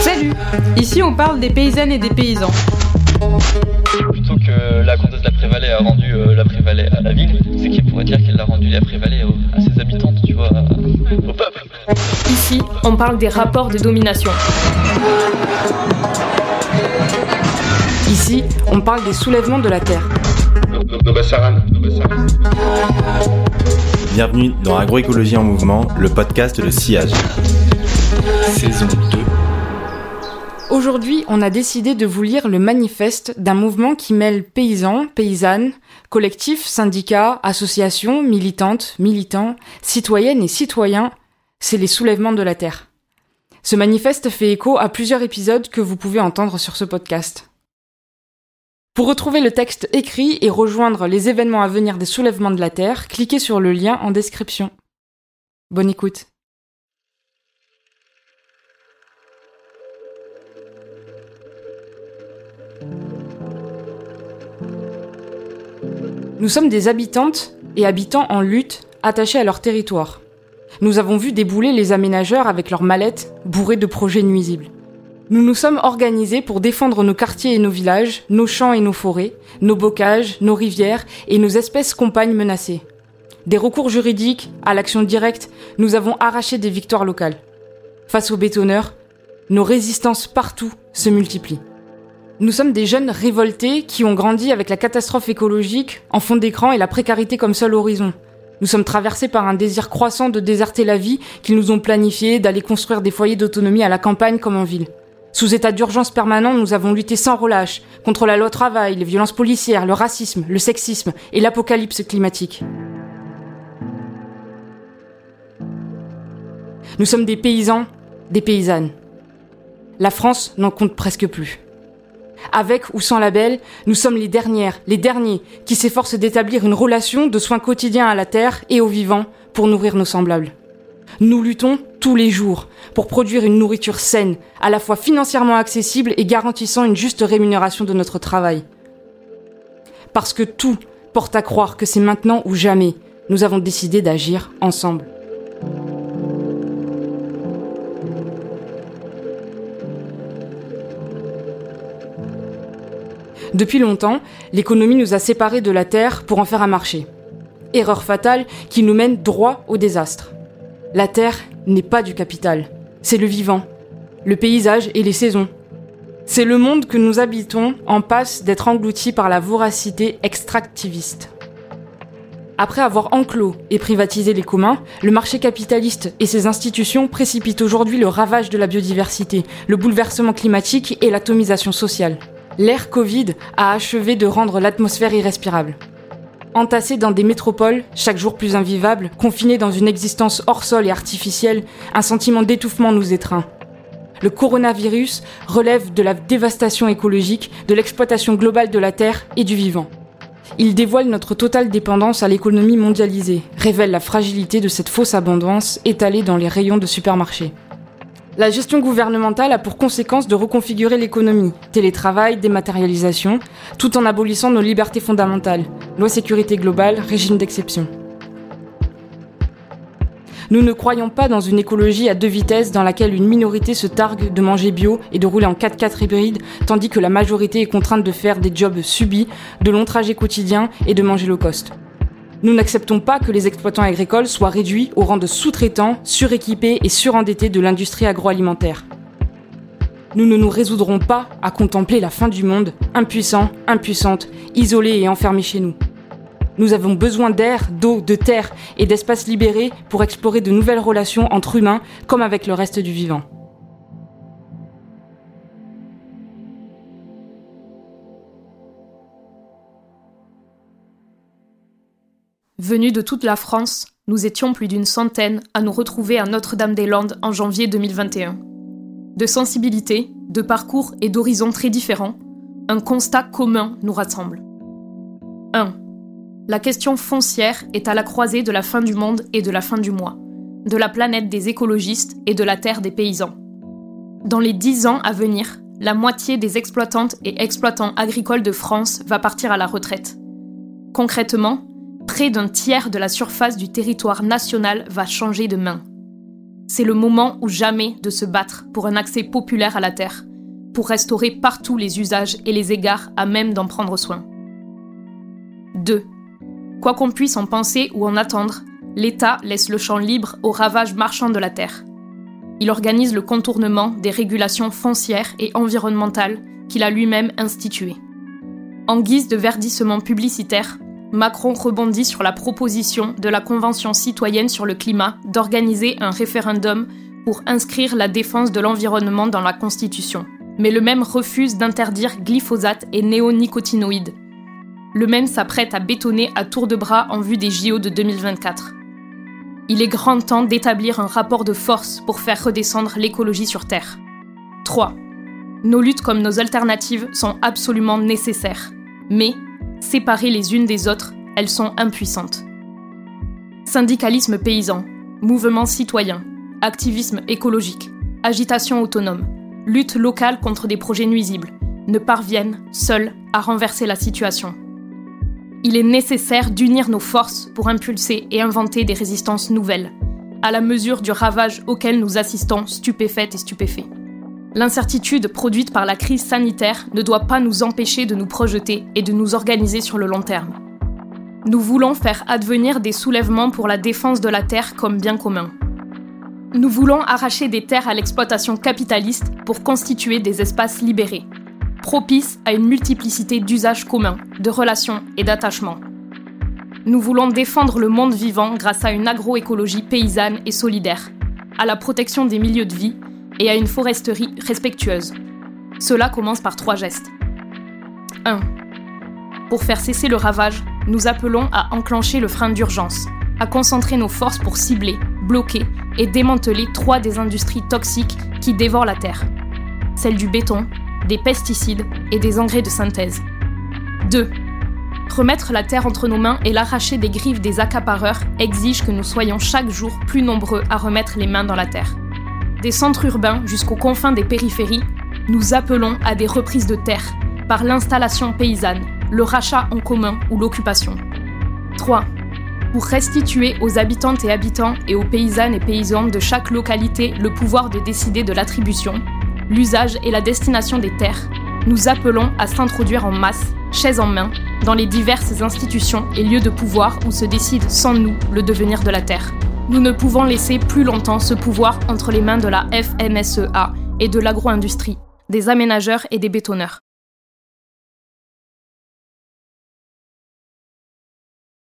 Salut Ici on parle des paysannes et des paysans. Plutôt que la comtesse de la Prévalée a rendu euh, la Prévalée à la ville, c'est qu'il pourrait dire qu'elle a rendu la Prévalée au- à ses habitantes, tu vois, au peuple. Ici, on parle des rapports de domination. Ici, on parle des soulèvements de la terre. Nobasaran. Bienvenue dans Agroécologie en mouvement, le podcast de Sillage. Saison 2. Aujourd'hui, on a décidé de vous lire le manifeste d'un mouvement qui mêle paysans, paysannes, collectifs, syndicats, associations, militantes, militants, citoyennes et citoyens. C'est les soulèvements de la terre. Ce manifeste fait écho à plusieurs épisodes que vous pouvez entendre sur ce podcast. Pour retrouver le texte écrit et rejoindre les événements à venir des soulèvements de la terre, cliquez sur le lien en description. Bonne écoute. Nous sommes des habitantes et habitants en lutte, attachés à leur territoire. Nous avons vu débouler les aménageurs avec leurs mallettes bourrées de projets nuisibles. Nous nous sommes organisés pour défendre nos quartiers et nos villages, nos champs et nos forêts, nos bocages, nos rivières et nos espèces compagnes menacées. Des recours juridiques à l'action directe, nous avons arraché des victoires locales. Face aux bétonneurs, nos résistances partout se multiplient. Nous sommes des jeunes révoltés qui ont grandi avec la catastrophe écologique en fond d'écran et la précarité comme seul horizon. Nous sommes traversés par un désir croissant de déserter la vie qu'ils nous ont planifié, d'aller construire des foyers d'autonomie à la campagne comme en ville. Sous état d'urgence permanent, nous avons lutté sans relâche contre la loi travail, les violences policières, le racisme, le sexisme et l'apocalypse climatique. Nous sommes des paysans, des paysannes. La France n'en compte presque plus. Avec ou sans label, nous sommes les dernières, les derniers, qui s'efforcent d'établir une relation de soins quotidiens à la terre et aux vivants pour nourrir nos semblables. Nous luttons tous les jours pour produire une nourriture saine, à la fois financièrement accessible et garantissant une juste rémunération de notre travail. Parce que tout porte à croire que c'est maintenant ou jamais, nous avons décidé d'agir ensemble. Depuis longtemps, l'économie nous a séparés de la terre pour en faire un marché. Erreur fatale qui nous mène droit au désastre. La terre n'est pas du capital, c'est le vivant, le paysage et les saisons. C'est le monde que nous habitons en passe d'être englouti par la voracité extractiviste. Après avoir enclos et privatisé les communs, le marché capitaliste et ses institutions précipitent aujourd'hui le ravage de la biodiversité, le bouleversement climatique et l'atomisation sociale. L'ère Covid a achevé de rendre l'atmosphère irrespirable. Entassés dans des métropoles, chaque jour plus invivables, confinés dans une existence hors sol et artificielle, un sentiment d'étouffement nous étreint. Le coronavirus relève de la dévastation écologique, de l'exploitation globale de la Terre et du vivant. Il dévoile notre totale dépendance à l'économie mondialisée, révèle la fragilité de cette fausse abondance étalée dans les rayons de supermarchés. La gestion gouvernementale a pour conséquence de reconfigurer l'économie, télétravail, dématérialisation, tout en abolissant nos libertés fondamentales, loi sécurité globale, régime d'exception. Nous ne croyons pas dans une écologie à deux vitesses dans laquelle une minorité se targue de manger bio et de rouler en 4x4 hybride, tandis que la majorité est contrainte de faire des jobs subis, de longs trajets quotidiens et de manger low cost. Nous n'acceptons pas que les exploitants agricoles soient réduits au rang de sous-traitants, suréquipés et surendettés de l'industrie agroalimentaire. Nous ne nous résoudrons pas à contempler la fin du monde, impuissants, impuissantes, isolés et enfermés chez nous. Nous avons besoin d'air, d'eau, de terre et d'espaces libérés pour explorer de nouvelles relations entre humains comme avec le reste du vivant. Venus de toute la France, nous étions plus d'une centaine à nous retrouver à Notre-Dame-des-Landes en janvier 2021. De sensibilités, de parcours et d'horizons très différents, un constat commun nous rassemble. 1. La question foncière est à la croisée de la fin du monde et de la fin du mois, de la planète des écologistes et de la terre des paysans. Dans les dix ans à venir, la moitié des exploitantes et exploitants agricoles de France va partir à la retraite. Concrètement, près d'un tiers de la surface du territoire national va changer de main. C'est le moment ou jamais de se battre pour un accès populaire à la terre, pour restaurer partout les usages et les égards à même d'en prendre soin. 2. Quoi qu'on puisse en penser ou en attendre, l'État laisse le champ libre au ravage marchand de la terre. Il organise le contournement des régulations foncières et environnementales qu'il a lui-même instituées. En guise de verdissement publicitaire, Macron rebondit sur la proposition de la Convention citoyenne sur le climat d'organiser un référendum pour inscrire la défense de l'environnement dans la Constitution. Mais le même refuse d'interdire glyphosate et néonicotinoïdes. Le même s'apprête à bétonner à tour de bras en vue des JO de 2024. Il est grand temps d'établir un rapport de force pour faire redescendre l'écologie sur Terre. 3. Nos luttes comme nos alternatives sont absolument nécessaires. Mais, séparées les unes des autres, elles sont impuissantes. Syndicalisme paysan, mouvement citoyen, activisme écologique, agitation autonome, lutte locale contre des projets nuisibles, ne parviennent, seuls, à renverser la situation. Il est nécessaire d'unir nos forces pour impulser et inventer des résistances nouvelles, à la mesure du ravage auquel nous assistons stupéfaites et stupéfaits. L'incertitude produite par la crise sanitaire ne doit pas nous empêcher de nous projeter et de nous organiser sur le long terme. Nous voulons faire advenir des soulèvements pour la défense de la terre comme bien commun. Nous voulons arracher des terres à l'exploitation capitaliste pour constituer des espaces libérés, propices à une multiplicité d'usages communs, de relations et d'attachements. Nous voulons défendre le monde vivant grâce à une agroécologie paysanne et solidaire, à la protection des milieux de vie et à une foresterie respectueuse. Cela commence par trois gestes. 1. Pour faire cesser le ravage, nous appelons à enclencher le frein d'urgence, à concentrer nos forces pour cibler, bloquer et démanteler trois des industries toxiques qui dévorent la terre. Celle du béton, des pesticides et des engrais de synthèse. 2. Remettre la terre entre nos mains et l'arracher des griffes des accapareurs exige que nous soyons chaque jour plus nombreux à remettre les mains dans la terre. Des centres urbains jusqu'aux confins des périphéries, nous appelons à des reprises de terre par l'installation paysanne, le rachat en commun ou l'occupation. 3. Pour restituer aux habitantes et habitants et aux paysannes et paysans de chaque localité le pouvoir de décider de l'attribution, l'usage et la destination des terres, nous appelons à s'introduire en masse, chaises en main, dans les diverses institutions et lieux de pouvoir où se décide sans nous le devenir de la terre. Nous ne pouvons laisser plus longtemps ce pouvoir entre les mains de la FNSEA et de l'agro-industrie, des aménageurs et des bétonneurs.